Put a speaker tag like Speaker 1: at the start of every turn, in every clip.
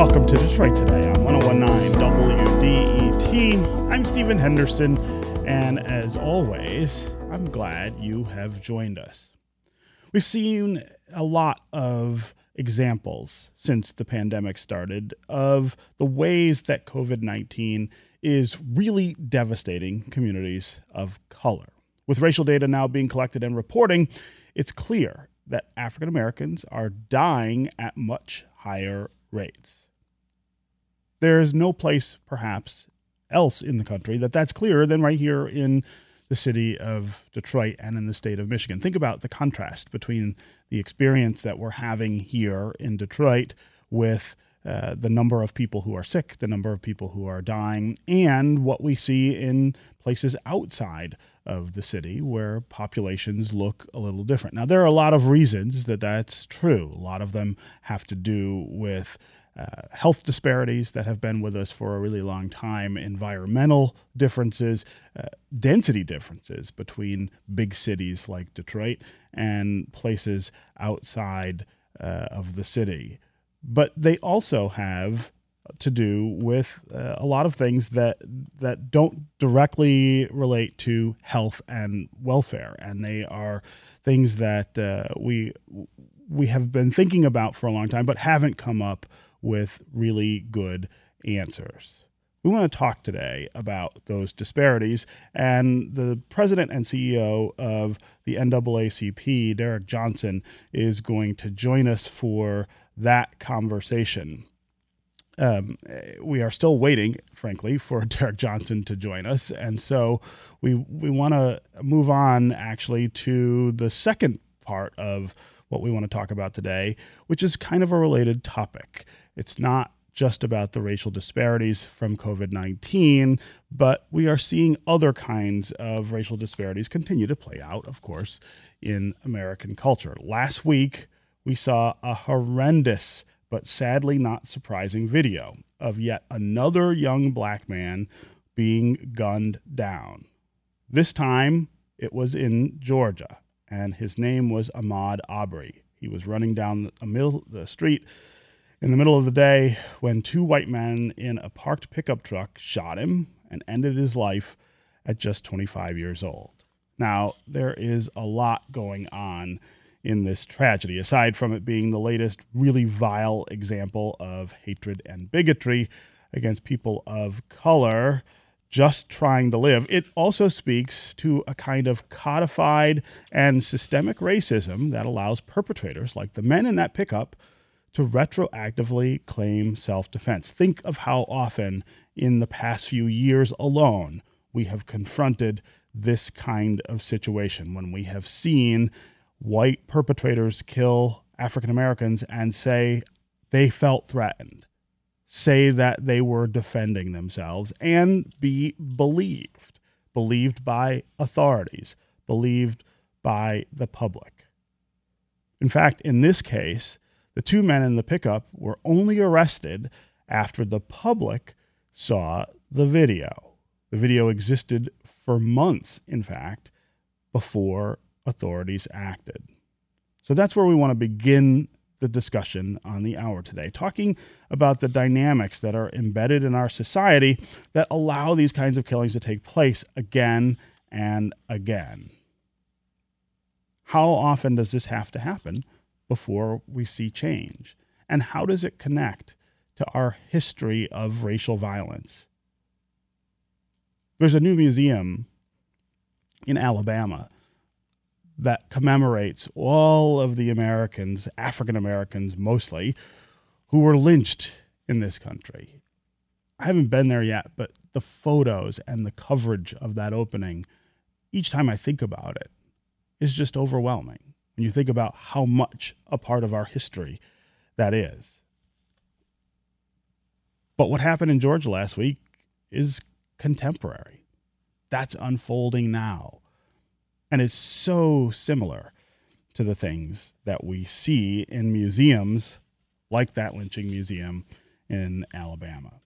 Speaker 1: welcome to Detroit Today on 1019 WDET. I'm Stephen Henderson, and as always, I'm glad you have joined us. We've seen a lot of examples since the pandemic started of the ways that COVID 19 is really devastating communities of color. With racial data now being collected and reporting, it's clear that African Americans are dying at much higher rates. There is no place, perhaps, else in the country that that's clearer than right here in the city of Detroit and in the state of Michigan. Think about the contrast between the experience that we're having here in Detroit with uh, the number of people who are sick, the number of people who are dying, and what we see in places outside of the city where populations look a little different. Now, there are a lot of reasons that that's true. A lot of them have to do with uh, health disparities that have been with us for a really long time, environmental differences, uh, density differences between big cities like Detroit and places outside uh, of the city. But they also have to do with uh, a lot of things that that don't directly relate to health and welfare, and they are things that uh, we we have been thinking about for a long time, but haven't come up with really good answers. We want to talk today about those disparities, and the president and CEO of the NAACP, Derek Johnson, is going to join us for that conversation. Um, we are still waiting, frankly, for Derek Johnson to join us, and so we we want to move on actually to the second part of what we want to talk about today, which is kind of a related topic. It's not just about the racial disparities from COVID 19, but we are seeing other kinds of racial disparities continue to play out, of course, in American culture. Last week, we saw a horrendous but sadly not surprising video of yet another young black man being gunned down. This time it was in Georgia, and his name was Ahmaud Arbery. He was running down the, middle, the street in the middle of the day when two white men in a parked pickup truck shot him and ended his life at just 25 years old. Now, there is a lot going on in this tragedy, aside from it being the latest really vile example of hatred and bigotry against people of color just trying to live. It also speaks to a kind of codified and systemic racism that allows perpetrators, like the men in that pickup, to retroactively claim self defense. Think of how often in the past few years alone we have confronted this kind of situation when we have seen white perpetrators kill African Americans and say they felt threatened, say that they were defending themselves, and be believed, believed by authorities, believed by the public. In fact, in this case, the two men in the pickup were only arrested after the public saw the video. The video existed for months, in fact, before authorities acted. So that's where we want to begin the discussion on the hour today, talking about the dynamics that are embedded in our society that allow these kinds of killings to take place again and again. How often does this have to happen before we see change? And how does it connect to our history of racial violence? There's a new museum in Alabama that commemorates all of the Americans, African Americans mostly, who were lynched in this country. I haven't been there yet, but the photos and the coverage of that opening, each time I think about it, is just overwhelming. When you think about how much a part of our history that is. But what happened in Georgia last week is contemporary. That's unfolding now. And it's so similar to the things that we see in museums like that lynching museum in Alabama.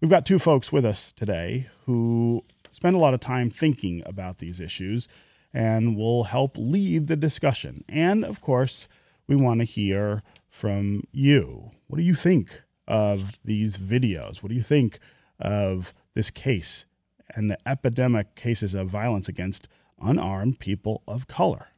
Speaker 1: We've got two folks with us today who spend a lot of time thinking about these issues and will help lead the discussion. And of course, we want to hear from you. What do you think of these videos? What do you think of this case and the epidemic cases of violence against unarmed people of color?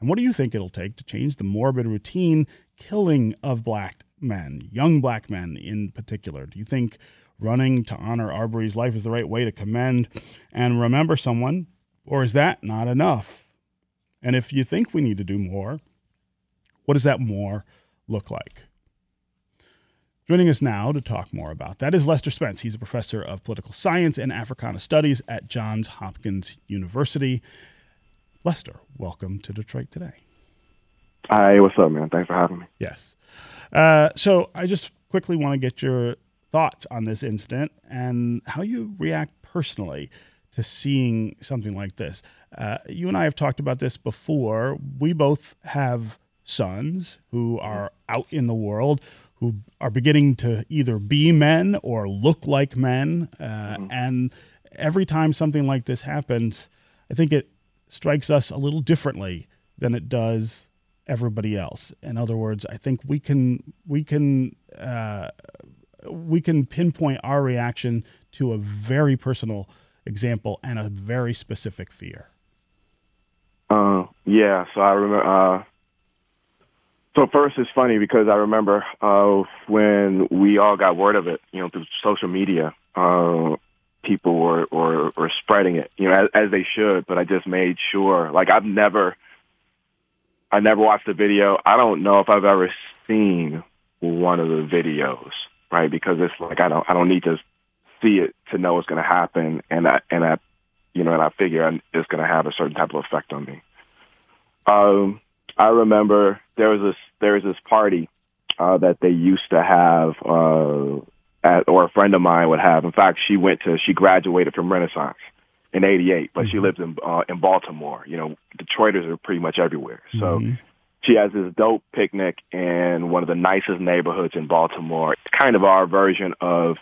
Speaker 1: And what do you think it'll take to change the morbid routine killing of black men, young black men in particular? Do you think running to honor Arbery's life is the right way to commend and remember someone, or is that not enough? And if you think we need to do more, what does that more look like? Joining us now to talk more about that is Lester Spence. He's a professor of political science and Africana studies at Johns Hopkins University. Lester, welcome to Detroit Today.
Speaker 2: Hi, what's up, man? Thanks for having me.
Speaker 1: Yes. Uh, so I just quickly want to get your thoughts on this incident and how you react personally to seeing something like this. Uh, you and I have talked about this before. We both have sons who are out in the world who are beginning to either be men or look like men. Uh, mm-hmm. And every time something like this happens, I think it strikes us a little differently than it does everybody else. In other words, I think we can we can uh, we can pinpoint our reaction to a very personal example and a very specific fear.
Speaker 2: Uh, yeah. So I remember. Uh, so first, it's funny because I remember uh, when we all got word of it, you know, through social media. Uh, people were, were were spreading it, you know, as, as they should. But I just made sure. Like I've never, I never watched the video. I don't know if I've ever seen one of the videos right? Because it's like I don't I don't need to see it to know what's going to happen, and I and I, you know, and I figure it's going to have a certain type of effect on me. Um, I remember there was this there was this party uh, that they used to have, uh, at, or a friend of mine would have. In fact, she went to she graduated from Renaissance in '88, but mm-hmm. she lives in uh, in Baltimore. You know, Detroiters are pretty much everywhere, so. Mm-hmm she has this dope picnic in one of the nicest neighborhoods in Baltimore. It's kind of our version of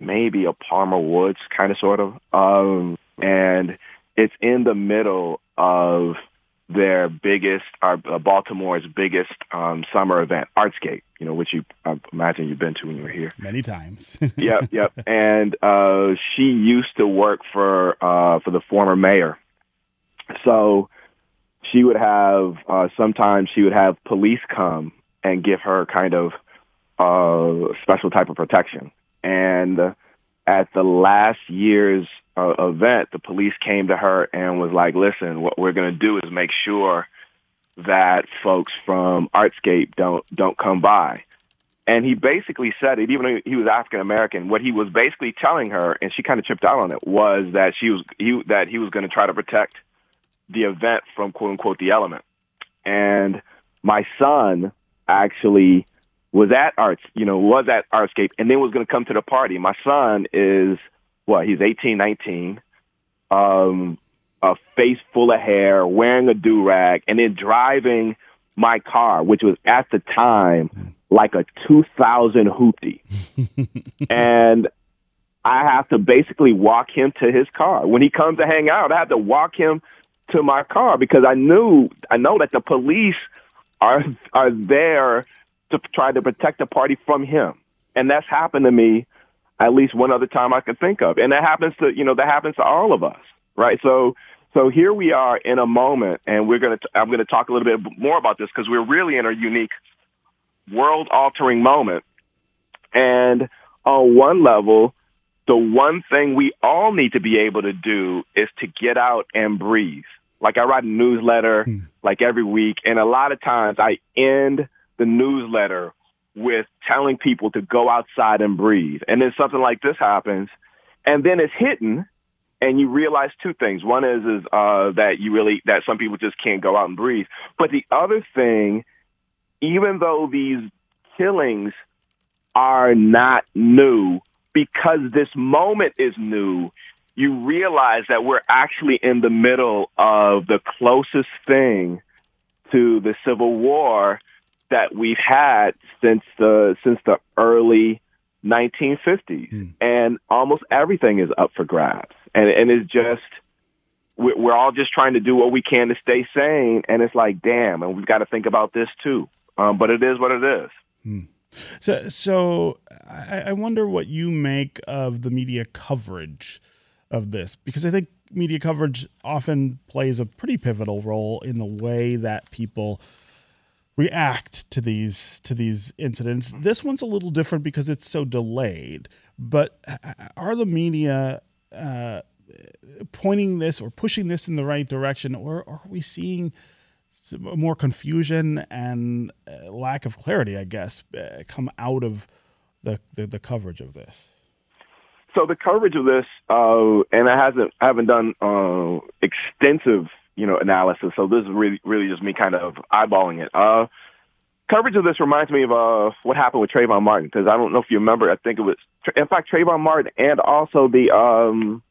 Speaker 2: maybe a Palmer Woods, kind of sort of. Um, and it's in the middle of their biggest, our, uh, Baltimore's biggest um, summer event, Artscape. You know, which you I imagine you've been to when you were here
Speaker 1: many times.
Speaker 2: yep, yep. And uh, she used to work for uh, for the former mayor, so she would have uh, sometimes she would have police come and give her kind of uh, special type of protection. And at the last year's uh, event, the police came to her and was like, "Listen, what we're going to do is make sure that folks from Artscape don't don't come by." And he basically said it, even though he was African American. What he was basically telling her, and she kind of chipped out on it, was that she was he that he was going to try to protect the event from quote unquote the element. And my son actually was at arts, you know, was at Artscape and then was going to come to the party. My son is what? He's 18, 19, um, a face full of hair, wearing a do rag, and then driving my car, which was at the time like a 2000 hoopty. and I have to basically walk him to his car. When he comes to hang out, I have to walk him to my car because I knew I know that the police are are there to try to protect the party from him. And that's happened to me at least one other time I can think of. And that happens to, you know, that happens to all of us, right? So so here we are in a moment and we're going to I'm going to talk a little bit more about this because we're really in a unique world altering moment. And on one level, the one thing we all need to be able to do is to get out and breathe. Like I write a newsletter hmm. like every week, and a lot of times I end the newsletter with telling people to go outside and breathe. And then something like this happens, and then it's hitting, and you realize two things. One is is uh, that you really that some people just can't go out and breathe. But the other thing, even though these killings are not new, because this moment is new, you realize that we're actually in the middle of the closest thing to the Civil War that we've had since the since the early 1950s, mm. and almost everything is up for grabs, and and it's just we're all just trying to do what we can to stay sane, and it's like damn, and we've got to think about this too. um, but it is what it is.
Speaker 1: Hmm. So, so I, I wonder what you make of the media coverage of this, because I think media coverage often plays a pretty pivotal role in the way that people react to these to these incidents. This one's a little different because it's so delayed. But are the media uh, pointing this or pushing this in the right direction, or are we seeing more confusion and uh, lack of clarity? I guess uh, come out of the, the, the coverage of this.
Speaker 2: So the coverage of this, uh, and I hasn't I haven't done uh, extensive you know analysis. So this is really really just me kind of eyeballing it. Uh, coverage of this reminds me of uh, what happened with Trayvon Martin because I don't know if you remember. I think it was in fact Trayvon Martin and also the um,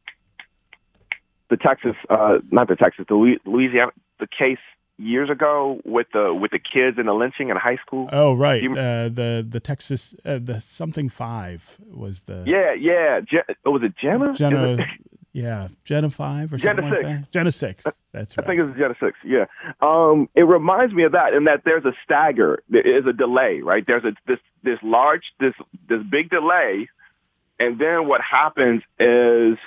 Speaker 2: the Texas, uh, not the Texas, the Louisiana, the case years ago with the with the kids and the lynching in high school.
Speaker 1: Oh right, you, uh, the the Texas uh, the something five was the
Speaker 2: yeah yeah Je- was it Jenna
Speaker 1: Jenna yeah Gen five or Jena six. like Jena six. That's right.
Speaker 2: I think it was Jena six yeah. Um, it reminds me of that in that there's a stagger. There is a delay right? There's a this this large this this big delay, and then what happens is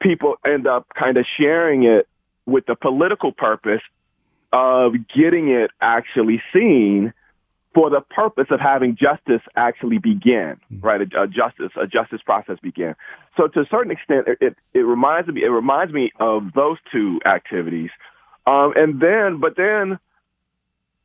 Speaker 2: people end up kind of sharing it with the political purpose of getting it actually seen for the purpose of having justice actually begin, mm-hmm. right? A, a, justice, a justice process begin. So to a certain extent, it, it reminds me, it reminds me of those two activities. Um, and then, but then,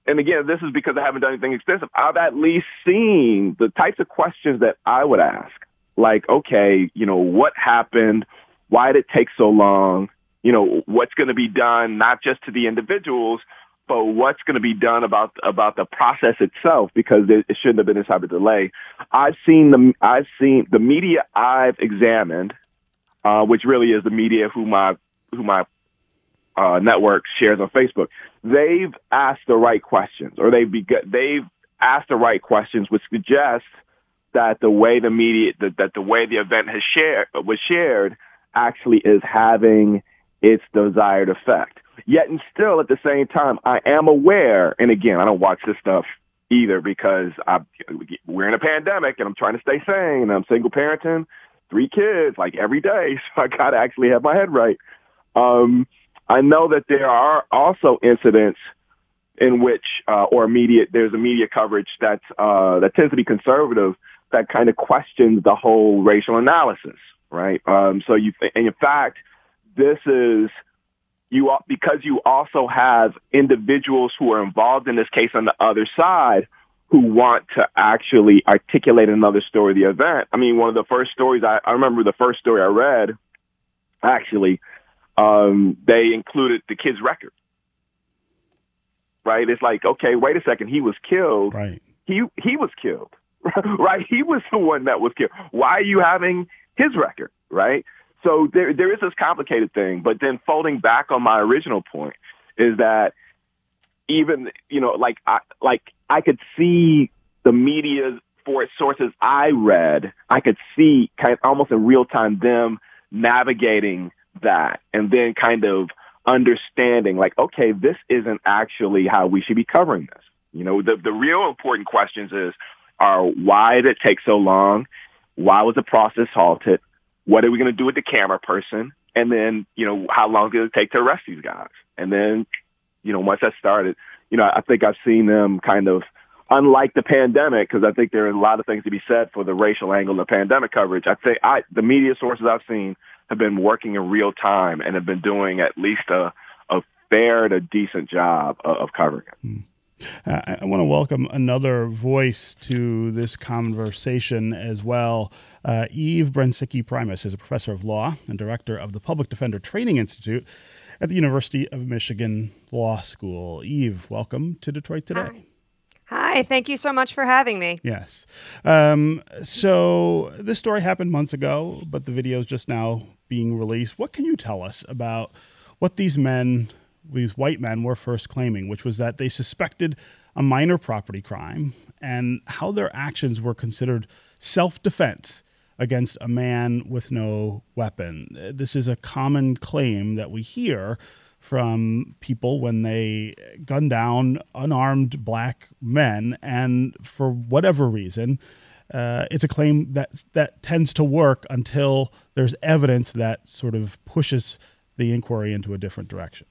Speaker 2: and again, this is because I haven't done anything extensive. I've at least seen the types of questions that I would ask, like, okay, you know, what happened? Why did it take so long? you know, what's going to be done, not just to the individuals, but what's going to be done about about the process itself because it, it shouldn't have been this type of delay. I've seen the I've seen the media I've examined, uh, which really is the media who my who my uh, network shares on Facebook. They've asked the right questions, or they've they've asked the right questions, which suggests that the way the media that the way the event has shared was shared actually is having its desired effect. Yet and still at the same time, I am aware, and again, I don't watch this stuff either because I, we're in a pandemic and I'm trying to stay sane and I'm single parenting, three kids like every day. So I got to actually have my head right. Um, I know that there are also incidents in which, uh, or media, there's a media coverage that's, uh, that tends to be conservative that kind of questions the whole racial analysis, right? Um, so you, and in fact, this is you because you also have individuals who are involved in this case on the other side who want to actually articulate another story of the event. I mean, one of the first stories I, I remember the first story I read actually um, they included the kid's record. Right? It's like, okay, wait a second, he was killed.
Speaker 1: Right.
Speaker 2: He he was killed. right? He was the one that was killed. Why are you having his record? Right? So there, there is this complicated thing, but then folding back on my original point is that even, you know, like, I, like I could see the media for sources I read, I could see kind of almost in real time them navigating that and then kind of understanding like, okay, this isn't actually how we should be covering this. You know, the, the real important questions is, are why did it take so long? Why was the process halted? What are we going to do with the camera person? And then, you know, how long did it take to arrest these guys? And then, you know, once that started, you know, I think I've seen them kind of, unlike the pandemic, because I think there are a lot of things to be said for the racial angle of pandemic coverage. I think I, the media sources I've seen have been working in real time and have been doing at least a, a fair to decent job of, of covering it. Mm.
Speaker 1: Uh, I want to welcome another voice to this conversation as well. Uh, Eve Brensike Primus is a professor of law and director of the Public Defender Training Institute at the University of Michigan Law School. Eve, welcome to Detroit Today.
Speaker 3: Hi. Hi, thank you so much for having me.
Speaker 1: Yes. Um, so, this story happened months ago, but the video is just now being released. What can you tell us about what these men these white men were first claiming, which was that they suspected a minor property crime and how their actions were considered self defense against a man with no weapon. This is a common claim that we hear from people when they gun down unarmed black men, and for whatever reason, uh, it's a claim that that tends to work until there's evidence that sort of pushes the inquiry into a different direction.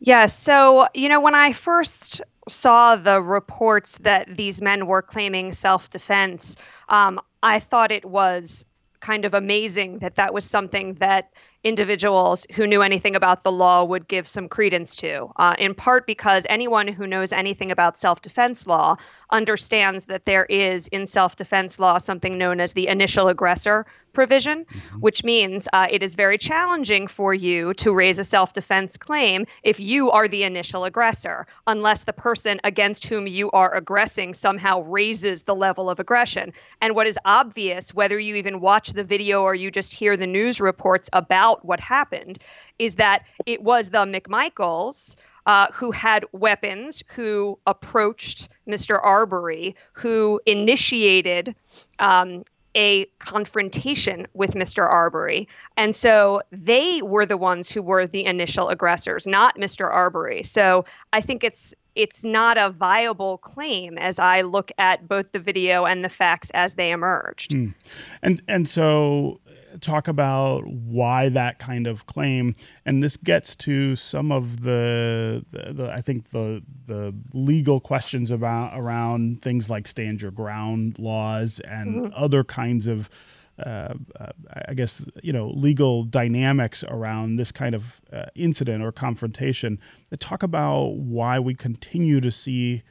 Speaker 3: Yeah. So, you know, when I first saw the reports that these men were claiming self defense, um, I thought it was kind of amazing that that was something that individuals who knew anything about the law would give some credence to, uh, in part because anyone who knows anything about self defense law understands that there is in self defense law something known as the initial aggressor provision, mm-hmm. which means uh, it is very challenging for you to raise a self defense claim if you are the initial aggressor, unless the person against whom you are aggressing somehow raises the level of aggression. And what is obvious, whether you even watch the video or you just hear the news reports about what happened, is that it was the McMichaels uh, who had weapons, who approached Mr. Arbery, who initiated um, a confrontation with Mr. Arbery. And so they were the ones who were the initial aggressors, not Mr. Arbery. So I think it's it's not a viable claim as I look at both the video and the facts as they emerged. Mm.
Speaker 1: And and so talk about why that kind of claim, and this gets to some of the, the, the, I think the the legal questions about around things like stand your ground laws and mm-hmm. other kinds of. Uh, uh, I guess you know legal dynamics around this kind of uh, incident or confrontation that talk about why we continue to see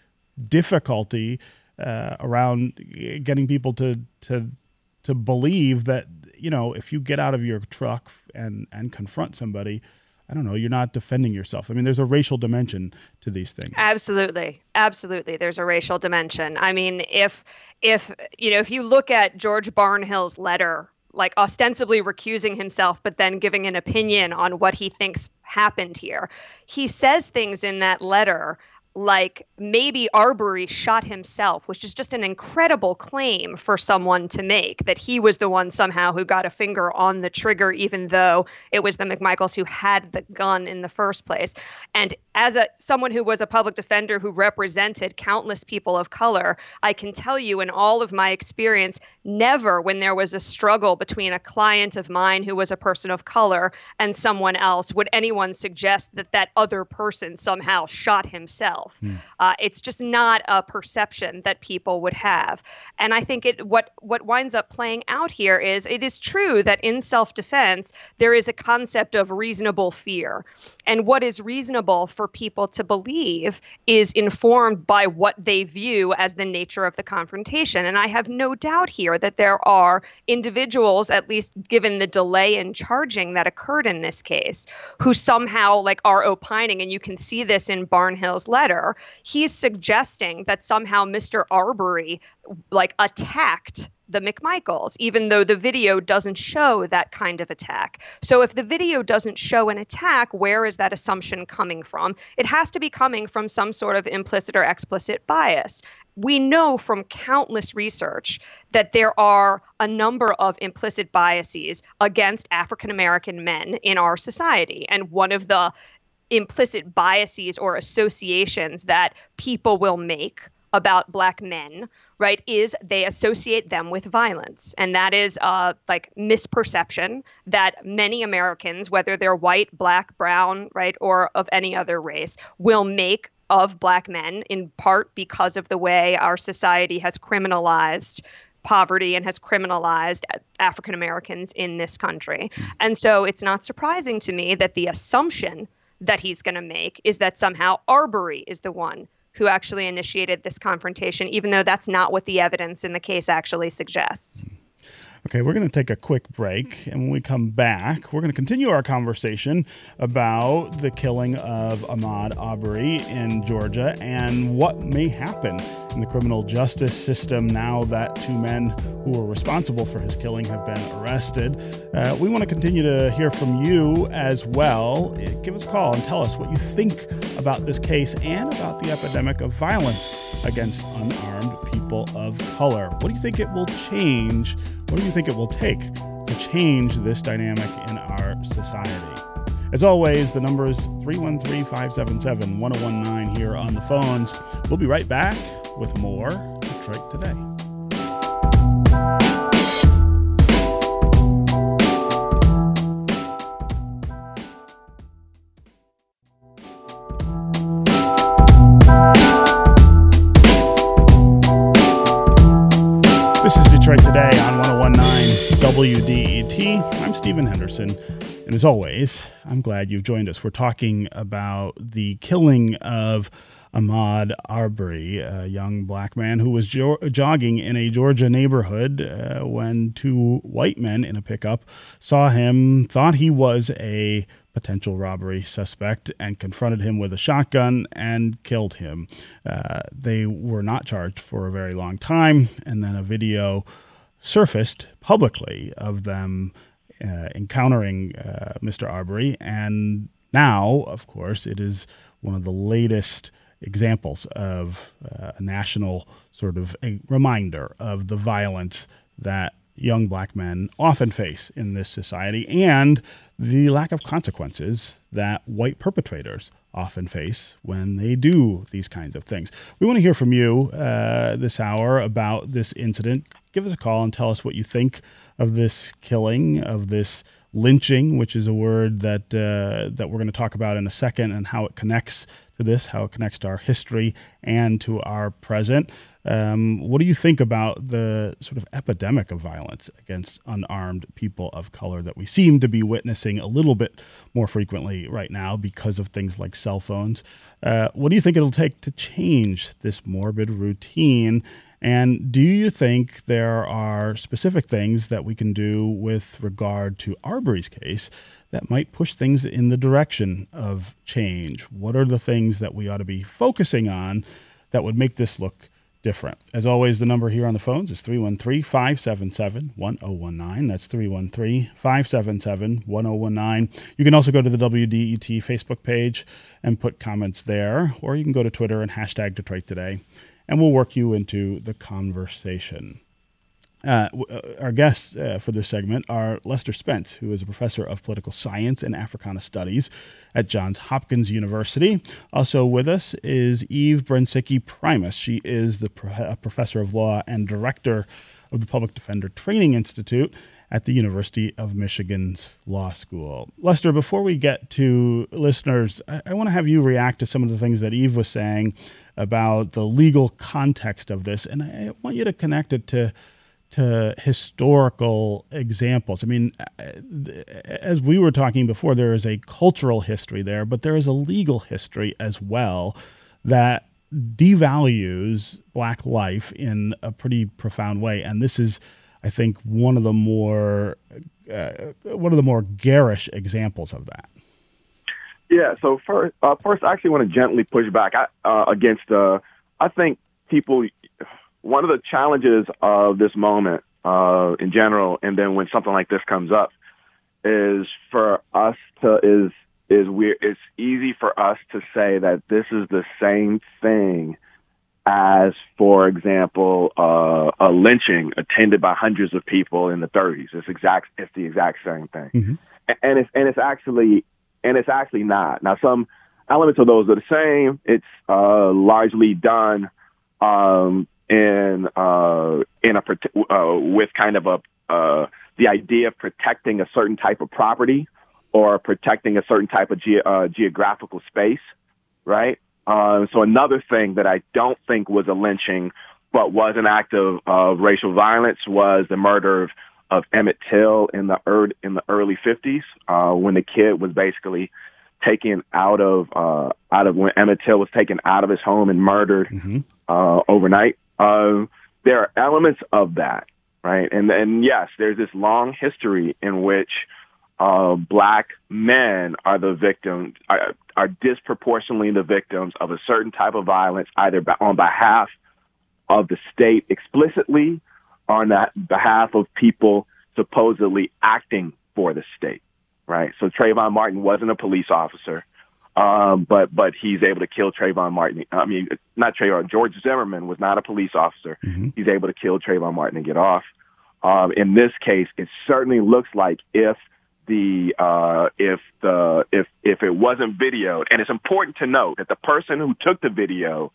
Speaker 1: difficulty uh, around getting people to to to believe that you know, if you get out of your truck and and confront somebody, I don't know, you're not defending yourself. I mean, there's a racial dimension to these things.
Speaker 3: Absolutely. Absolutely. There's a racial dimension. I mean, if if you know, if you look at George Barnhill's letter like ostensibly recusing himself but then giving an opinion on what he thinks happened here. He says things in that letter like maybe Arbery shot himself, which is just an incredible claim for someone to make that he was the one somehow who got a finger on the trigger, even though it was the McMichaels who had the gun in the first place. And as a someone who was a public defender who represented countless people of color, I can tell you in all of my experience, never when there was a struggle between a client of mine who was a person of color and someone else would anyone suggest that that other person somehow shot himself itself. Mm. Uh, it's just not a perception that people would have. And I think it what what winds up playing out here is it is true that in self-defense there is a concept of reasonable fear. And what is reasonable for people to believe is informed by what they view as the nature of the confrontation. And I have no doubt here that there are individuals, at least given the delay in charging that occurred in this case, who somehow like are opining, and you can see this in Barnhill's letter he's suggesting that somehow Mr. Arbery like attacked the McMichaels, even though the video doesn't show that kind of attack. So, if the video doesn't show an attack, where is that assumption coming from? It has to be coming from some sort of implicit or explicit bias. We know from countless research that there are a number of implicit biases against African American men in our society. And one of the implicit biases or associations that people will make about black men right is they associate them with violence and that is uh, like misperception that many americans whether they're white black brown right or of any other race will make of black men in part because of the way our society has criminalized poverty and has criminalized African Americans in this country. Mm. And so it's not surprising to me that the assumption that he's going to make is that somehow Arbery is the one who actually initiated this confrontation, even though that's not what the evidence in the case actually suggests.
Speaker 1: Okay, we're going to take a quick break. And when we come back, we're going to continue our conversation about the killing of Ahmaud Arbery in Georgia and what may happen in the criminal justice system now that two men who were responsible for his killing have been arrested. Uh, we want to continue to hear from you as well. Give us a call and tell us what you think about this case and about the epidemic of violence against unarmed people of color. What do you think it will change? What do you think it will take to change this dynamic in our society? As always, the number is 313 577 1019 here on the phones. We'll be right back with more Detroit Today. This is Detroit Today on 1019 WDET. I'm Stephen Henderson. And as always, I'm glad you've joined us. We're talking about the killing of Ahmaud Arbery, a young black man who was jo- jogging in a Georgia neighborhood uh, when two white men in a pickup saw him, thought he was a potential robbery suspect, and confronted him with a shotgun and killed him. Uh, they were not charged for a very long time, and then a video surfaced publicly of them uh, encountering uh, Mr. Arbery. And now, of course, it is one of the latest examples of uh, a national sort of a reminder of the violence that young black men often face in this society and the lack of consequences that white perpetrators often face when they do these kinds of things. We want to hear from you uh, this hour about this incident. Give us a call and tell us what you think of this killing, of this lynching, which is a word that uh, that we're going to talk about in a second, and how it connects to this, how it connects to our history and to our present. Um, what do you think about the sort of epidemic of violence against unarmed people of color that we seem to be witnessing a little bit more frequently right now because of things like cell phones? Uh, what do you think it'll take to change this morbid routine? And do you think there are specific things that we can do with regard to Arbery's case that might push things in the direction of change? What are the things that we ought to be focusing on that would make this look different? As always, the number here on the phones is 313 577 1019. That's 313 577 1019. You can also go to the WDET Facebook page and put comments there, or you can go to Twitter and hashtag Detroit Today and we'll work you into the conversation. Uh, uh, our guests uh, for this segment are Lester Spence, who is a professor of political science and Africana studies at Johns Hopkins University. Also with us is Eve Brensike Primus. She is the pro- professor of law and director of the Public Defender Training Institute at the University of Michigan's Law School. Lester, before we get to listeners, I, I want to have you react to some of the things that Eve was saying about the legal context of this, and I want you to connect it to to historical examples. I mean, as we were talking before, there is a cultural history there, but there is a legal history as well that devalues black life in a pretty profound way. And this is, I think, one of the more uh, one of the more garish examples of that.
Speaker 2: Yeah. So first, uh, first, I actually want to gently push back uh, against. Uh, I think people. One of the challenges of this moment uh, in general, and then when something like this comes up, is for us to is is we. It's easy for us to say that this is the same thing as, for example, uh, a lynching attended by hundreds of people in the 30s. It's exact. It's the exact same thing, mm-hmm. and it's and it's actually and it's actually not. Now, some elements of those are the same. It's uh, largely done um, in uh, in a uh, with kind of a uh, the idea of protecting a certain type of property or protecting a certain type of ge- uh, geographical space, right? Um, so another thing that I don't think was a lynching, but was an act of, of racial violence was the murder of of Emmett Till in the early, in the early 50s uh, when the kid was basically taken out of uh, out of when Emmett Till was taken out of his home and murdered mm-hmm. uh, overnight. Uh, there are elements of that, right? And and yes, there's this long history in which uh, black men are the victims are, are disproportionately the victims of a certain type of violence, either on behalf of the state explicitly on that behalf of people supposedly acting for the state, right? So Trayvon Martin wasn't a police officer, um, but but he's able to kill Trayvon Martin. I mean, not Trayvon. George Zimmerman was not a police officer. Mm-hmm. He's able to kill Trayvon Martin and get off. Um, in this case, it certainly looks like if the uh, if the if if it wasn't videoed, and it's important to note that the person who took the video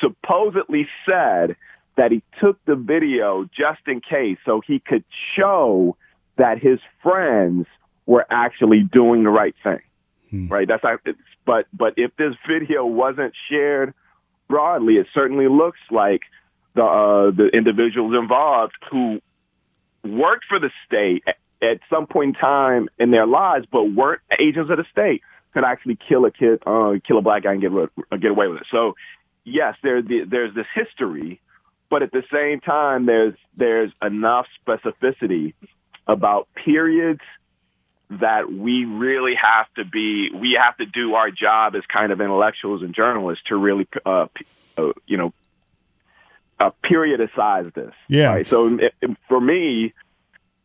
Speaker 2: supposedly said that he took the video just in case, so he could show that his friends were actually doing the right thing. Hmm. Right? That's but but if this video wasn't shared broadly, it certainly looks like the uh, the individuals involved who worked for the state at some point in time in their lives, but weren't agents of the state, could actually kill a kid, uh, kill a black guy, and get get away with it. So, yes, there's the, there's this history, but at the same time, there's there's enough specificity about periods that we really have to be we have to do our job as kind of intellectuals and journalists to really uh, uh, you know uh, periodicize this
Speaker 1: yeah.
Speaker 2: right? so it, for me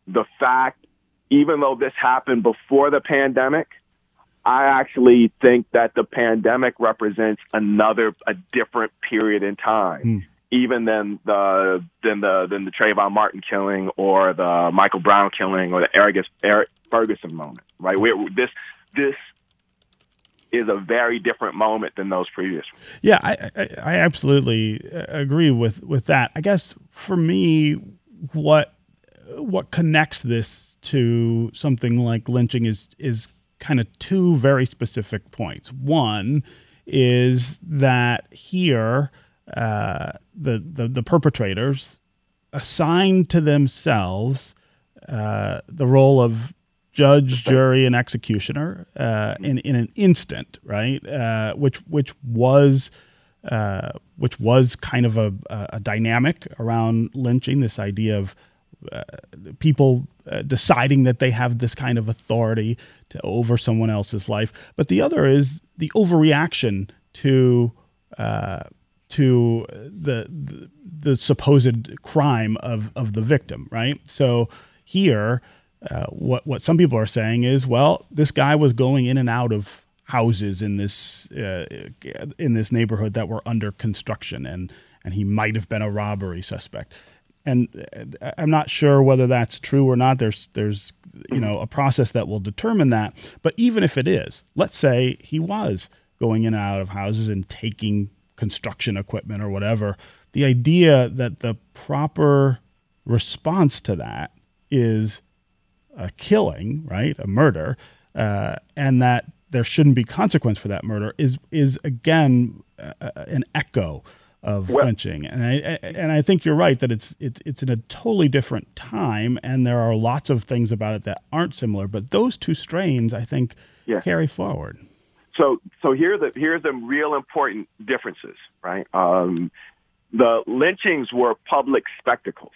Speaker 2: the fact even though this happened before the pandemic I actually think that the pandemic represents another a different period in time. Mm even than the than the than the Trayvon Martin killing or the Michael Brown killing or the Eric, Ferguson moment. Right? We're, this this is a very different moment than those previous.
Speaker 1: Yeah, I, I, I absolutely uh, agree with with that. I guess for me, what what connects this to something like lynching is is kind of two very specific points. One is that here uh, the, the, the perpetrators assigned to themselves uh, the role of judge, jury, and executioner uh, in in an instant, right? Uh, which which was uh, which was kind of a, a, dynamic around lynching. This idea of uh, people uh, deciding that they have this kind of authority to over someone else's life, but the other is the overreaction to to the, the, the supposed crime of of the victim, right? So here, uh, what what some people are saying is, well, this guy was going in and out of houses in this uh, in this neighborhood that were under construction, and and he might have been a robbery suspect. And uh, I'm not sure whether that's true or not. There's there's you know a process that will determine that. But even if it is, let's say he was going in and out of houses and taking construction equipment or whatever. The idea that the proper response to that is a killing, right, a murder, uh, and that there shouldn't be consequence for that murder is is again uh, an echo of well, lynching, and I, and I think you're right that it's it's it's in a totally different time, and there are lots of things about it that aren't similar, but those two strains I think yeah. carry forward.
Speaker 2: So, so here are the here's the real important differences, right? Um, the lynchings were public spectacles.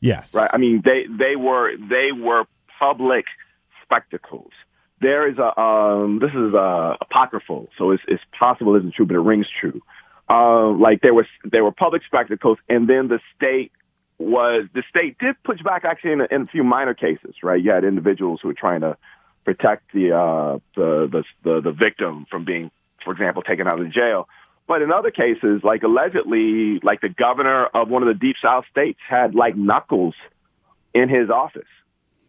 Speaker 1: Yes.
Speaker 2: Right. I mean, they they were they were public spectacles. There is a um, this is a apocryphal, so it's it's possible it isn't true, but it rings true. Uh, like there was there were public spectacles, and then the state was the state did push back actually in a, in a few minor cases, right? You had individuals who were trying to protect the, uh, the, the, the, victim from being, for example, taken out of jail. But in other cases, like allegedly, like the governor of one of the deep South states had like knuckles in his office,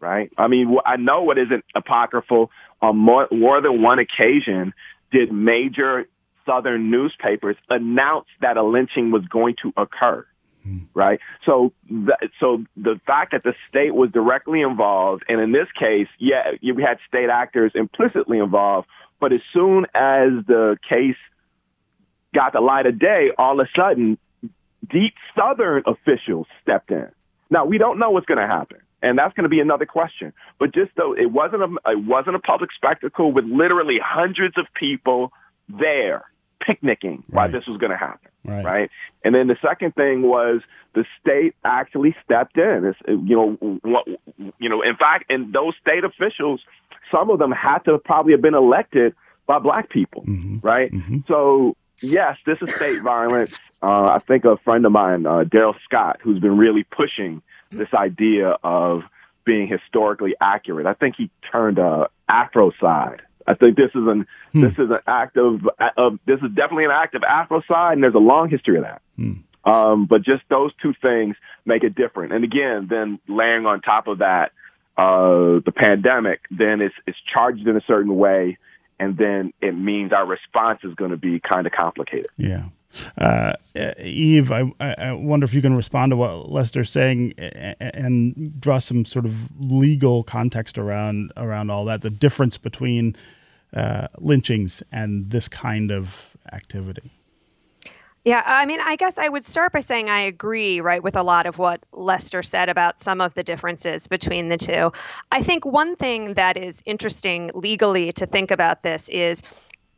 Speaker 2: right? I mean, I know what isn't apocryphal. On more, more than one occasion, did major Southern newspapers announce that a lynching was going to occur right? So, th- so the fact that the state was directly involved, and in this case, yeah, you had state actors implicitly involved, but as soon as the case got the light of day, all of a sudden, deep Southern officials stepped in. Now we don't know what's going to happen. And that's going to be another question. But just though it wasn't a, it wasn't a public spectacle with literally hundreds of people there picnicking right. why this was going to happen. Right. right. And then the second thing was the state actually stepped in. It's, you know, what, you know, in fact, and those state officials, some of them had to probably have been elected by black people. Mm-hmm. Right. Mm-hmm. So yes, this is state violence. Uh, I think a friend of mine, uh, Darrell Scott, who's been really pushing this idea of being historically accurate. I think he turned uh, Afrocide I think this is an hmm. this is an act of, of this is definitely an act of Afrocide, and there's a long history of that. Hmm. Um, but just those two things make it different. And again, then layering on top of that, uh, the pandemic, then it's it's charged in a certain way, and then it means our response is going to be kind of complicated.
Speaker 1: Yeah. Uh, Eve, I, I wonder if you can respond to what Lester's saying and draw some sort of legal context around around all that. The difference between uh, lynchings and this kind of activity.
Speaker 3: Yeah, I mean, I guess I would start by saying I agree, right, with a lot of what Lester said about some of the differences between the two. I think one thing that is interesting legally to think about this is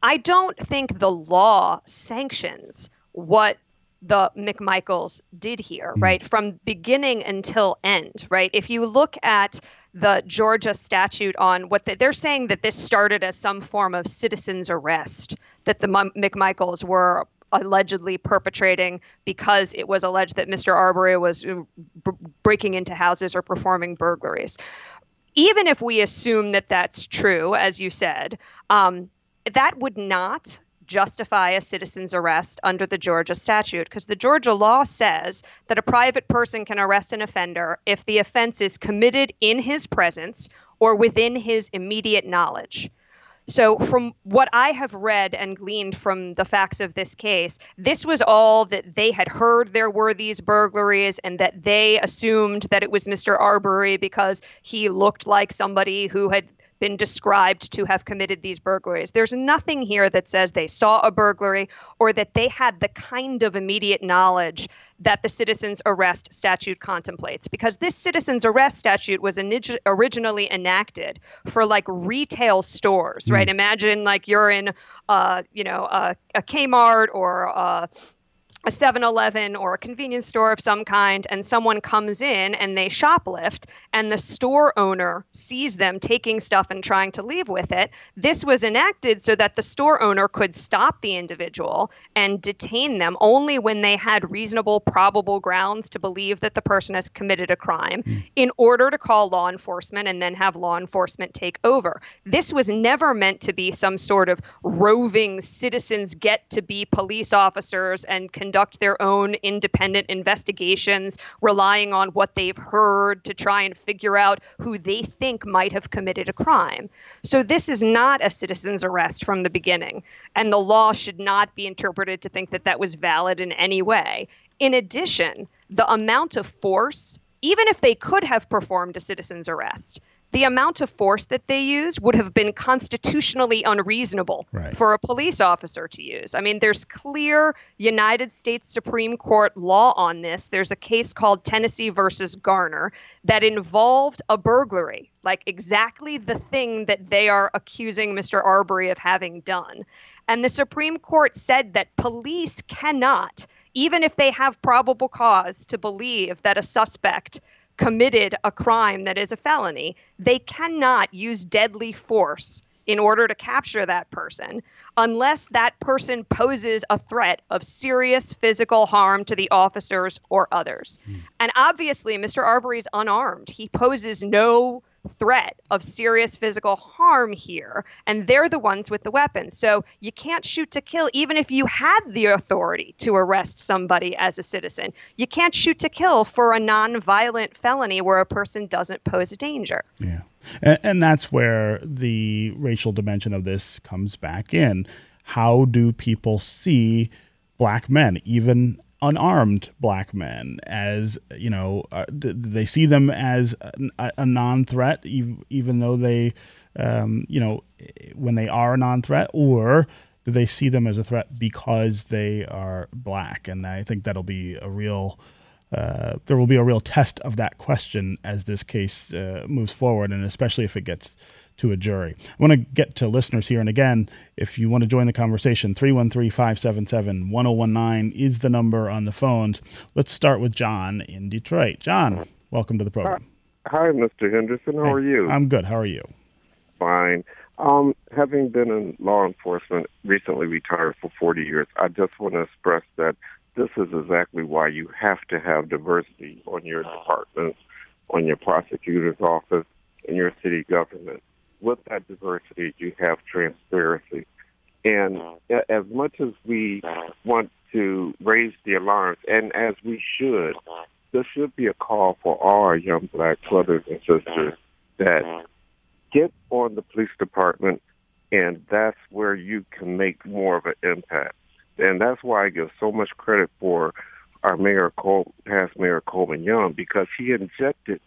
Speaker 3: I don't think the law sanctions what the McMichaels did here, hmm. right? From beginning until end, right? If you look at the Georgia statute on what the, they're saying that this started as some form of citizen's arrest, that the McMichaels were allegedly perpetrating because it was alleged that Mr. Arbery was uh, breaking into houses or performing burglaries. Even if we assume that that's true, as you said, um, that would not justify a citizen's arrest under the Georgia statute because the Georgia law says that a private person can arrest an offender if the offense is committed in his presence or within his immediate knowledge. So, from what I have read and gleaned from the facts of this case, this was all that they had heard there were these burglaries and that they assumed that it was Mr. Arbery because he looked like somebody who had been described to have committed these burglaries. There's nothing here that says they saw a burglary or that they had the kind of immediate knowledge that the citizen's arrest statute contemplates because this citizen's arrest statute was originally enacted for like retail stores, right? Mm. Imagine like you're in uh, you know, a, a Kmart or uh, a 7-Eleven or a convenience store of some kind and someone comes in and they shoplift and the store owner sees them taking stuff and trying to leave with it this was enacted so that the store owner could stop the individual and detain them only when they had reasonable probable grounds to believe that the person has committed a crime mm. in order to call law enforcement and then have law enforcement take over this was never meant to be some sort of roving citizens get to be police officers and conduct their own independent investigations, relying on what they've heard to try and figure out who they think might have committed a crime. So this is not a citizen's arrest from the beginning, and the law should not be interpreted to think that that was valid in any way. In addition, the amount of force, even if they could have performed a citizen's arrest, the amount of force that they used would have been constitutionally unreasonable right. for a police officer to use. I mean, there's clear United States Supreme Court law on this. There's a case called Tennessee versus Garner that involved a burglary, like exactly the thing that they are accusing Mr. Arbery of having done. And the Supreme Court said that police cannot, even if they have probable cause to believe that a suspect committed a crime that is a felony, they cannot use deadly force in order to capture that person unless that person poses a threat of serious physical harm to the officers or others. Mm. And obviously, Mr. Arbery is unarmed. He poses no threat of serious physical harm here, and they're the ones with the weapons. So you can't shoot to kill, even if you had the authority to arrest somebody as a citizen. You can't shoot to kill for a non-violent felony where a person doesn't pose a danger.
Speaker 1: Yeah. And, and that's where the racial dimension of this comes back in. How do people see black men, even unarmed black men as you know uh, they see them as a, a non-threat even though they um, you know when they are a non-threat or do they see them as a threat because they are black. And i think that'll be a real uh, there will be a real test of that question as this case uh, moves forward. And especially if it gets to a jury. I want to get to listeners here. And again, if you want to join the conversation, 313 577 1019 is the number on the phones. Let's start with John in Detroit. John, welcome to the program.
Speaker 4: Hi, Mr. Henderson. How hey, are you?
Speaker 1: I'm good. How are you?
Speaker 4: Fine. Um, having been in law enforcement, recently retired for 40 years, I just want to express that this is exactly why you have to have diversity on your department, on your prosecutor's office, in your city government with that diversity, you have transparency. And as much as we want to raise the alarms, and as we should, there should be a call for all our young black brothers and sisters that get on the police department, and that's where you can make more of an impact. And that's why I give so much credit for our mayor, Cole, past mayor Coleman Young, because he injected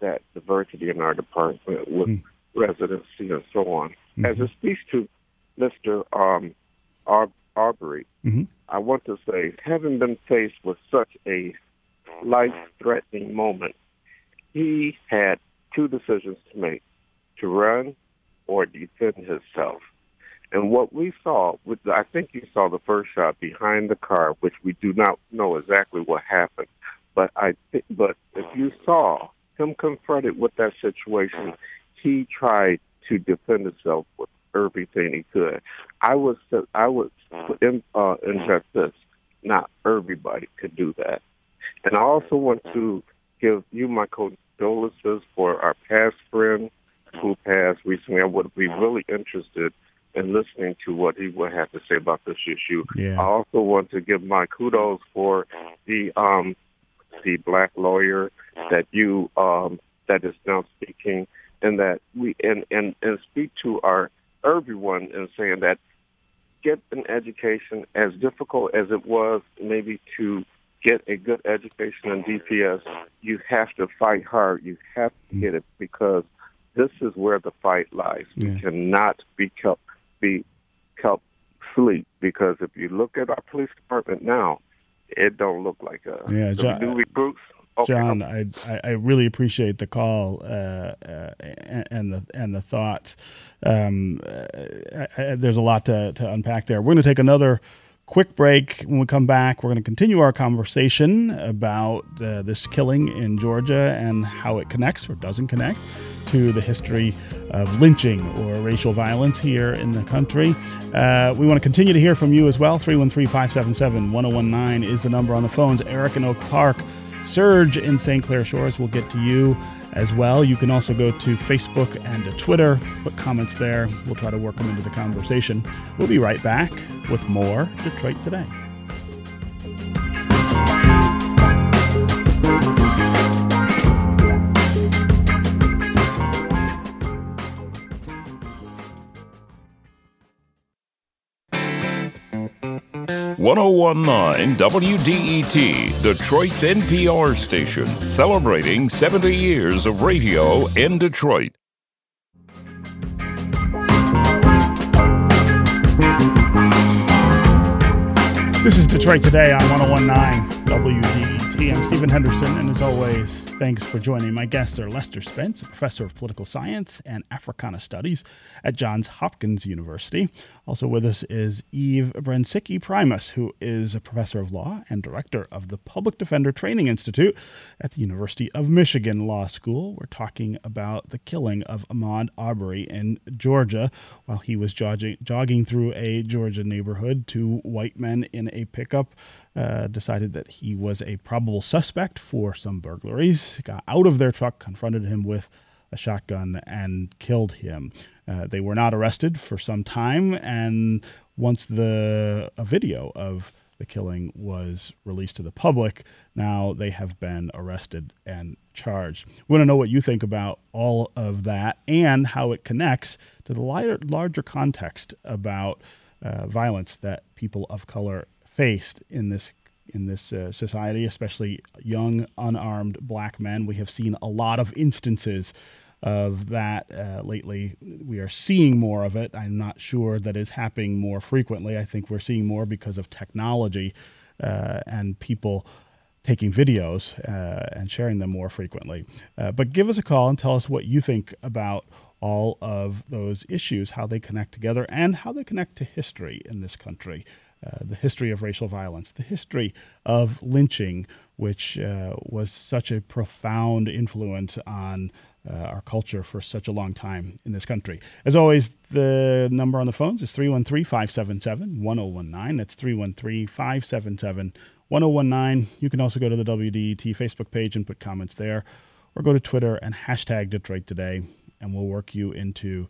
Speaker 4: that diversity in our department with mm. Residency and so on. Mm-hmm. As it speaks to Mr. Um, Ar- Arbery, mm-hmm. I want to say, having been faced with such a life-threatening moment, he had two decisions to make: to run or defend himself. And what we saw, with I think you saw the first shot behind the car, which we do not know exactly what happened. But I, th- but if you saw him confronted with that situation, he tried to defend himself with everything he could. I was, I would in, uh, inject this. Not everybody could do that. And I also want to give you my condolences for our past friend who passed recently. I would be really interested in listening to what he would have to say about this issue. Yeah. I also want to give my kudos for the um, the black lawyer that you um, that is now speaking, and that we and and and speak to our everyone and saying that get an education as difficult as it was maybe to get a good education in DPS, you have to fight hard. You have to get it because this is where the fight lies. Yeah. You cannot be kept be kept sleep because if you look at our police department now, it don't look like us.
Speaker 1: Yeah,
Speaker 4: John,
Speaker 1: new recruits. Okay. John, I, I really appreciate the call uh, uh, and the and the thoughts. Um, uh, I, there's a lot to, to unpack there. We're going to take another quick break. When we come back, we're going to continue our conversation about uh, this killing in Georgia and how it connects or doesn't connect to the history of lynching or racial violence here in the country. Uh, we want to continue to hear from you as well. 313 577 1019 is the number on the phones. Eric in Oak Park, Serge in St. Clair Shores will get to you as well. You can also go to Facebook and to Twitter, put comments there. We'll try to work them into the conversation. We'll be right back with more Detroit Today.
Speaker 5: 1019 WDET, Detroit's NPR station, celebrating 70 years of radio in Detroit.
Speaker 1: This is Detroit Today on 1019 WDET. I'm Stephen Henderson, and as always, thanks for joining. My guests are Lester Spence, a professor of political science and Africana studies at Johns Hopkins University. Also with us is Eve Brensike Primus, who is a professor of law and director of the Public Defender Training Institute at the University of Michigan Law School. We're talking about the killing of Ahmaud Arbery in Georgia while he was jogging, jogging through a Georgia neighborhood. Two white men in a pickup uh, decided that he was a probable suspect for some burglaries, got out of their truck, confronted him with a shotgun, and killed him. Uh, they were not arrested for some time, and once the a video of the killing was released to the public, now they have been arrested and charged. We want to know what you think about all of that and how it connects to the lighter, larger context about uh, violence that people of color faced in this in this uh, society, especially young, unarmed black men. We have seen a lot of instances of that uh, lately. We are seeing more of it. I'm not sure that is happening more frequently. I think we're seeing more because of technology uh, and people taking videos uh, and sharing them more frequently. Uh, but give us a call and tell us what you think about all of those issues, how they connect together, and how they connect to history in this country. Uh, the history of racial violence, the history of lynching, which uh, was such a profound influence on uh, our culture for such a long time in this country. As always, the number on the phones is 313 577 1019. That's 313 577 1019. You can also go to the WDET Facebook page and put comments there, or go to Twitter and hashtag Detroit Today, and we'll work you into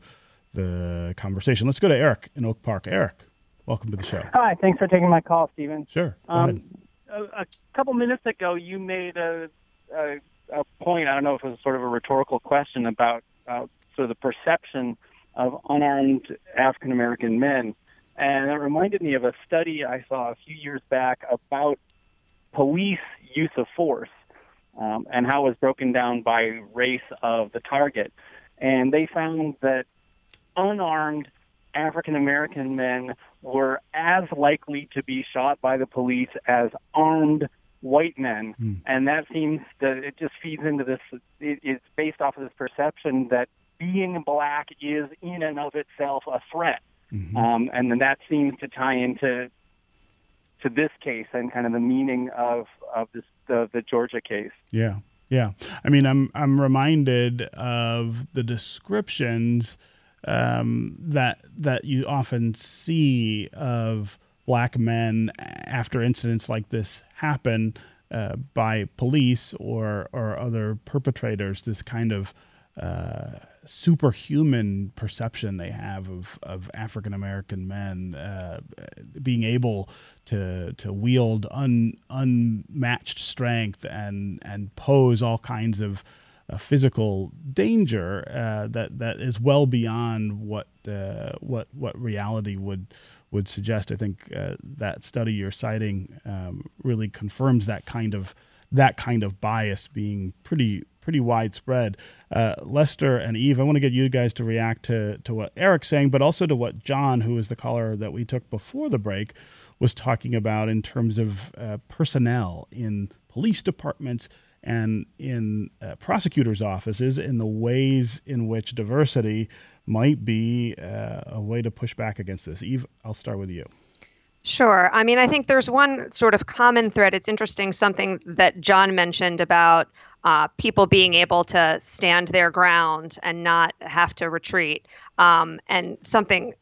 Speaker 1: the conversation. Let's go to Eric in Oak Park. Eric, welcome to the show.
Speaker 6: Hi, thanks for taking my call, Stephen.
Speaker 1: Sure.
Speaker 6: Um, a, a, couple minutes ago, you made a, a a point. I don't know if it was sort of a rhetorical question about uh, sort of the perception of unarmed African American men. And it reminded me of a study I saw a few years back about police use of force um, and how it was broken down by race of the target. And they found that unarmed African American men were as likely to be shot by the police as armed white men. Mm. And that seems that it just feeds into this, it, it's based off of this perception that being black is in and of itself a threat. Mm-hmm. Um, and then that seems to tie into to this case and kind of the meaning of of this the, the Georgia case.
Speaker 1: Yeah, yeah. I mean, I'm I'm reminded of the descriptions um, that that you often see of black men after incidents like this happen uh, by police or or other perpetrators. This kind of uh, superhuman perception they have of, of African American men uh, being able to to wield un, unmatched strength and and pose all kinds of uh, physical danger uh, that that is well beyond what uh, what what reality would would suggest. I think uh, that study you're citing um, really confirms that kind of that kind of bias being pretty pretty widespread. Uh, Lester and Eve, I want to get you guys to react to, to what Eric's saying, but also to what John, who is the caller that we took before the break, was talking about in terms of uh, personnel in police departments and in uh, prosecutors' offices, in the ways in which diversity might be uh, a way to push back against this. Eve, I'll start with you.
Speaker 3: Sure. I mean, I think there's one sort of common thread. It's interesting, something that John mentioned about uh, people being able to stand their ground and not have to retreat. Um, and something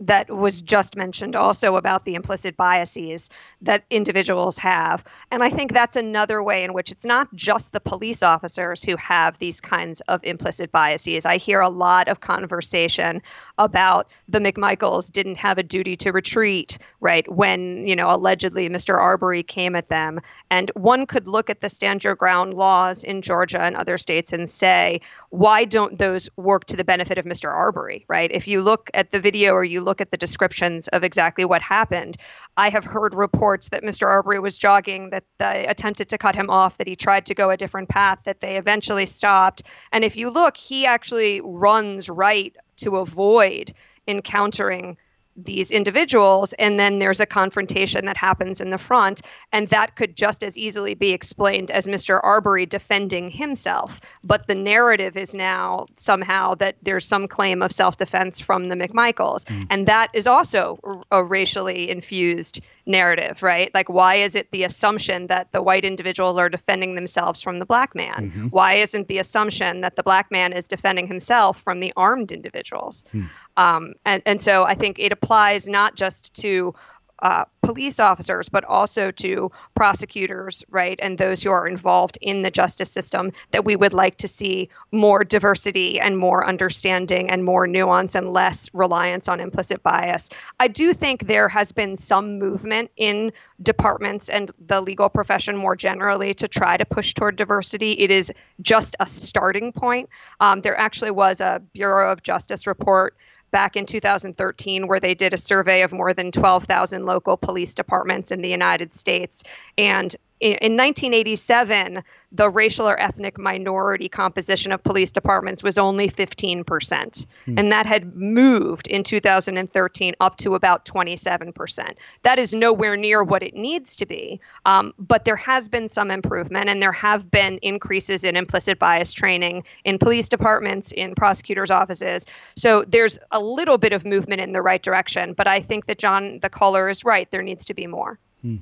Speaker 3: that was just mentioned also about the implicit biases that individuals have. And I think that's another way in which it's not just the police officers who have these kinds of implicit biases. I hear a lot of conversation about the McMichaels didn't have a duty to retreat, right, when, you know, allegedly Mr. Arbery came at them. And one could look at the stand your ground laws in Georgia and other states and say, why don't those work to the benefit of Mr. Arbery, right? If you look at the video or you look at the descriptions of exactly what happened. I have heard reports that Mr. Arbery was jogging, that they attempted to cut him off, that he tried to go a different path, that they eventually stopped. And if you look, he actually runs right to avoid encountering these individuals and then there's a confrontation that happens in the front and that could just as easily be explained as Mr. Arbery defending himself but the narrative is now somehow that there's some claim of self-defense from the McMichaels mm. and that is also a racially infused narrative right like why is it the assumption that the white individuals are defending themselves from the black man mm-hmm. why isn't the assumption that the black man is defending himself from the armed individuals mm. Um, and, and so I think it applies not just to uh, police officers, but also to prosecutors, right, and those who are involved in the justice system, that we would like to see more diversity and more understanding and more nuance and less reliance on implicit bias. I do think there has been some movement in departments and the legal profession more generally to try to push toward diversity. It is just a starting point. Um, there actually was a Bureau of Justice report back in 2013 where they did a survey of more than 12,000 local police departments in the United States. And in 1987, the racial or ethnic minority composition of police departments was only 15%. Hmm. And that had moved in 2013 up to about 27%. That is nowhere near what it needs to be. Um, but there has been some improvement, and there have been increases in implicit bias training in police departments, in prosecutors' offices. So there's a little bit of movement in the right direction. But I think that John, the caller, is right. There needs to be more.
Speaker 1: Hmm.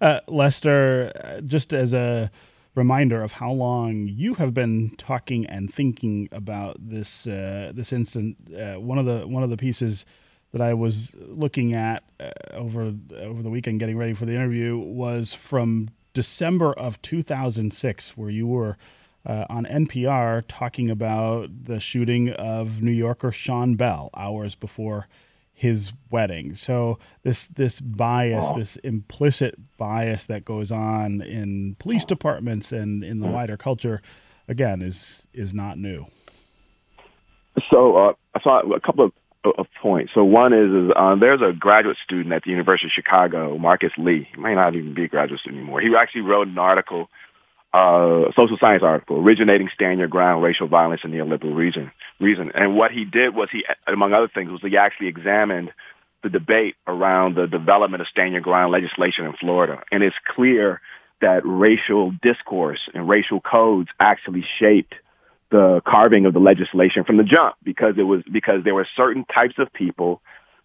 Speaker 1: Uh, Lester, uh, just as a reminder of how long you have been talking and thinking about this uh, this instant, uh, one of the one of the pieces that I was looking at uh, over over the weekend, getting ready for the interview, was from December of 2006, where you were. Uh, on NPR, talking about the shooting of New Yorker Sean Bell hours before his wedding. So this this bias, oh. this implicit bias that goes on in police departments and in the wider culture, again, is is not new.
Speaker 2: So uh, I saw a couple of, of points. So one is, is um, there's a graduate student at the University of Chicago, Marcus Lee. He may not even be a graduate student anymore. He actually wrote an article, uh, a social science article, originating stand your ground, racial violence in the neoliberal region. Reason. And what he did was he, among other things, was he actually examined the debate around the development of stand your ground legislation in Florida. And it's clear that racial discourse and racial codes actually shaped the carving of the legislation from the jump because it was because there were certain types of people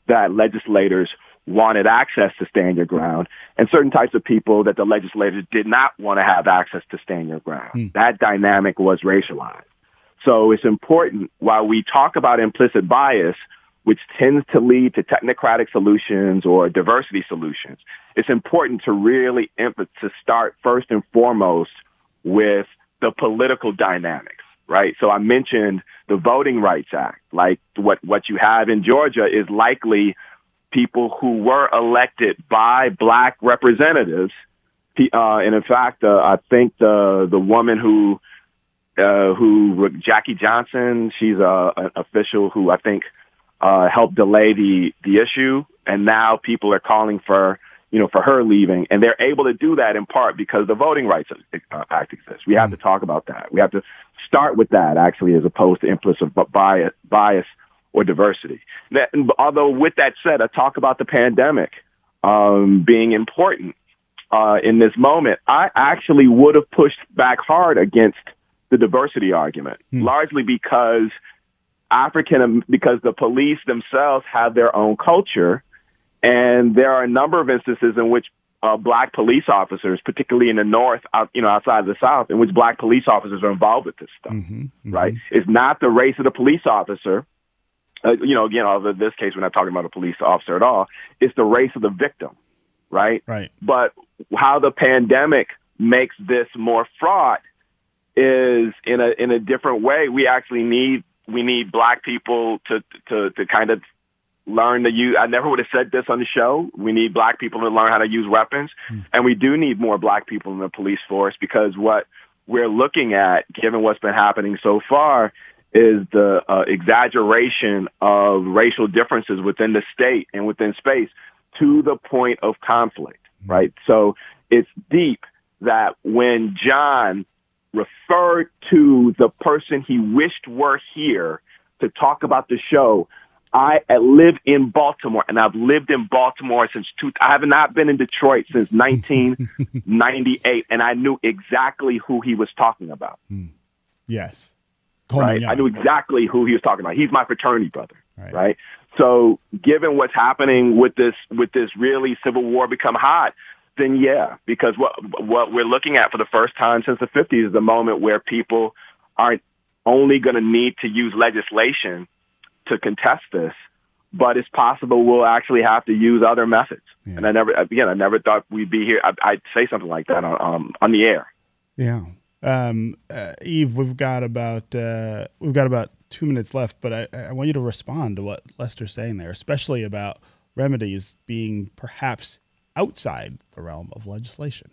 Speaker 2: that legislators wanted access to stand your ground and certain types of people that the legislators did not want to have access to stand your ground. Hmm. That dynamic was racialized. So it's important while we talk about implicit bias, which tends to lead to technocratic solutions or diversity solutions, it's important to really to start first and foremost with the political dynamics, right? So I mentioned the Voting Rights Act. Like what, what you have in Georgia is likely people who were elected by black representatives. Uh, and in fact, uh, I think the, the woman who, uh, who Jackie Johnson, she's a, an official who I think uh, helped delay the the issue, and now people are calling for you know for her leaving, and they're able to do that in part because the Voting Rights uh, Act exists. We have to talk about that. We have to start with that actually, as opposed to implicit bias, bias or diversity. That, although with that said, I talk about the pandemic um, being important uh, in this moment. I actually would have pushed back hard against the diversity argument, hmm. largely because African because the police themselves have their own culture, and there are a number of instances in which uh, black police officers, particularly in the north, out, you know, outside of the south, in which black police officers are involved with this stuff. Mm-hmm, mm-hmm. Right? It's not the race of the police officer. Uh, you know, again, although this case we're not talking about a police officer at all. It's the race of the victim. Right.
Speaker 1: Right.
Speaker 2: But how the pandemic makes this more fraught is in a in a different way. We actually need we need black people to to to kind of learn to use. I never would have said this on the show. We need black people to learn how to use weapons, mm. and we do need more black people in the police force because what we're looking at, given what's been happening so far, is the uh, exaggeration of racial differences within the state and within space to the point of conflict. Mm. Right. So it's deep that when John referred to the person he wished were here to talk about the show. I live in Baltimore, and I've lived in Baltimore since two. I have not been in Detroit since 1998, and I knew exactly who he was talking about.
Speaker 1: Hmm. Yes,
Speaker 2: right. Young. I knew exactly who he was talking about. He's my fraternity brother, right. right? So, given what's happening with this, with this really civil war become hot, then yeah, because what what we're looking at for the first time since the 50s is the moment where people aren't only going to need to use legislation to contest this, but it's possible we'll actually have to use other methods. Yeah. And I never, again, I never thought we'd be here. I, would say something like that on um, on the air.
Speaker 1: Yeah, um, uh, Eve, we've got about uh, we've got about two minutes left, but I, I want you to respond to what Lester's saying there, especially about remedies being perhaps outside the realm of legislation.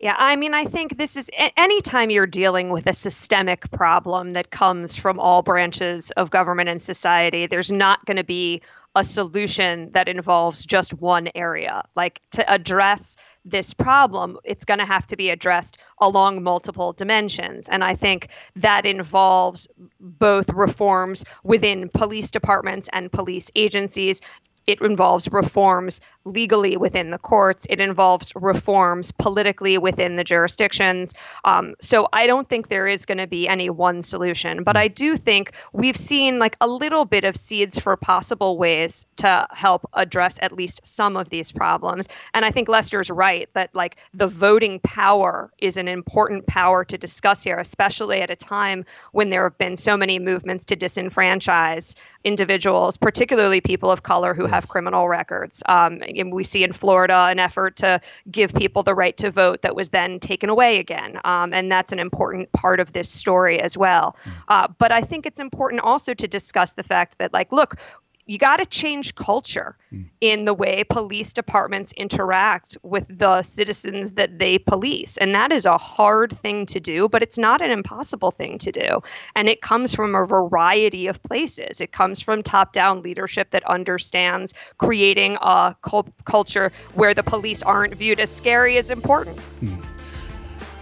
Speaker 3: Yeah, I mean, I think this is anytime you're dealing with a systemic problem that comes from all branches of government and society, there's not going to be a solution that involves just one area. Like to address this problem, it's going to have to be addressed along multiple dimensions. And I think that involves both reforms within police departments and police agencies, it involves reforms legally within the courts. It involves reforms politically within the jurisdictions. Um, so I don't think there is going to be any one solution, but I do think we've seen like a little bit of seeds for possible ways to help address at least some of these problems. And I think Lester's right that like the voting power is an important power to discuss here, especially at a time when there have been so many movements to disenfranchise individuals, particularly people of color who have have criminal records. Um, and we see in Florida an effort to give people the right to vote that was then taken away again. Um, and that's an important part of this story as well. Hmm. Uh, but I think it's important also to discuss the fact that, like, look, you got to change culture mm. in the way police departments interact with the citizens that they police. And that is a hard thing to do, but it's not an impossible thing to do. And it comes from a variety of places. It comes from top down leadership that understands creating a culture where the police aren't viewed as scary as important. Mm.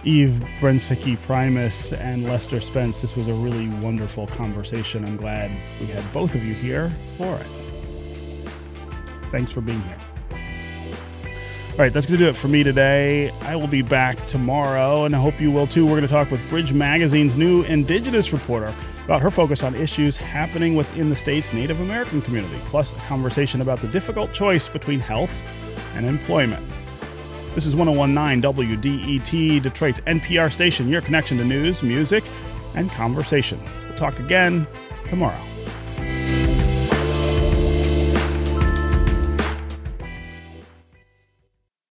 Speaker 1: Eve Brensike Primus and Lester Spence. This was a really wonderful conversation. I'm glad we had both of you here for it. Thanks for being here. All right, that's going to do it for me today. I will be back tomorrow, and I hope you will too. We're going to talk with Bridge Magazine's new Indigenous reporter about her focus on issues happening within the state's Native American community, plus a conversation about the difficult choice between health and employment. This is 1019 WDET, Detroit's NPR station, your connection to news, music, and conversation. We'll talk again tomorrow.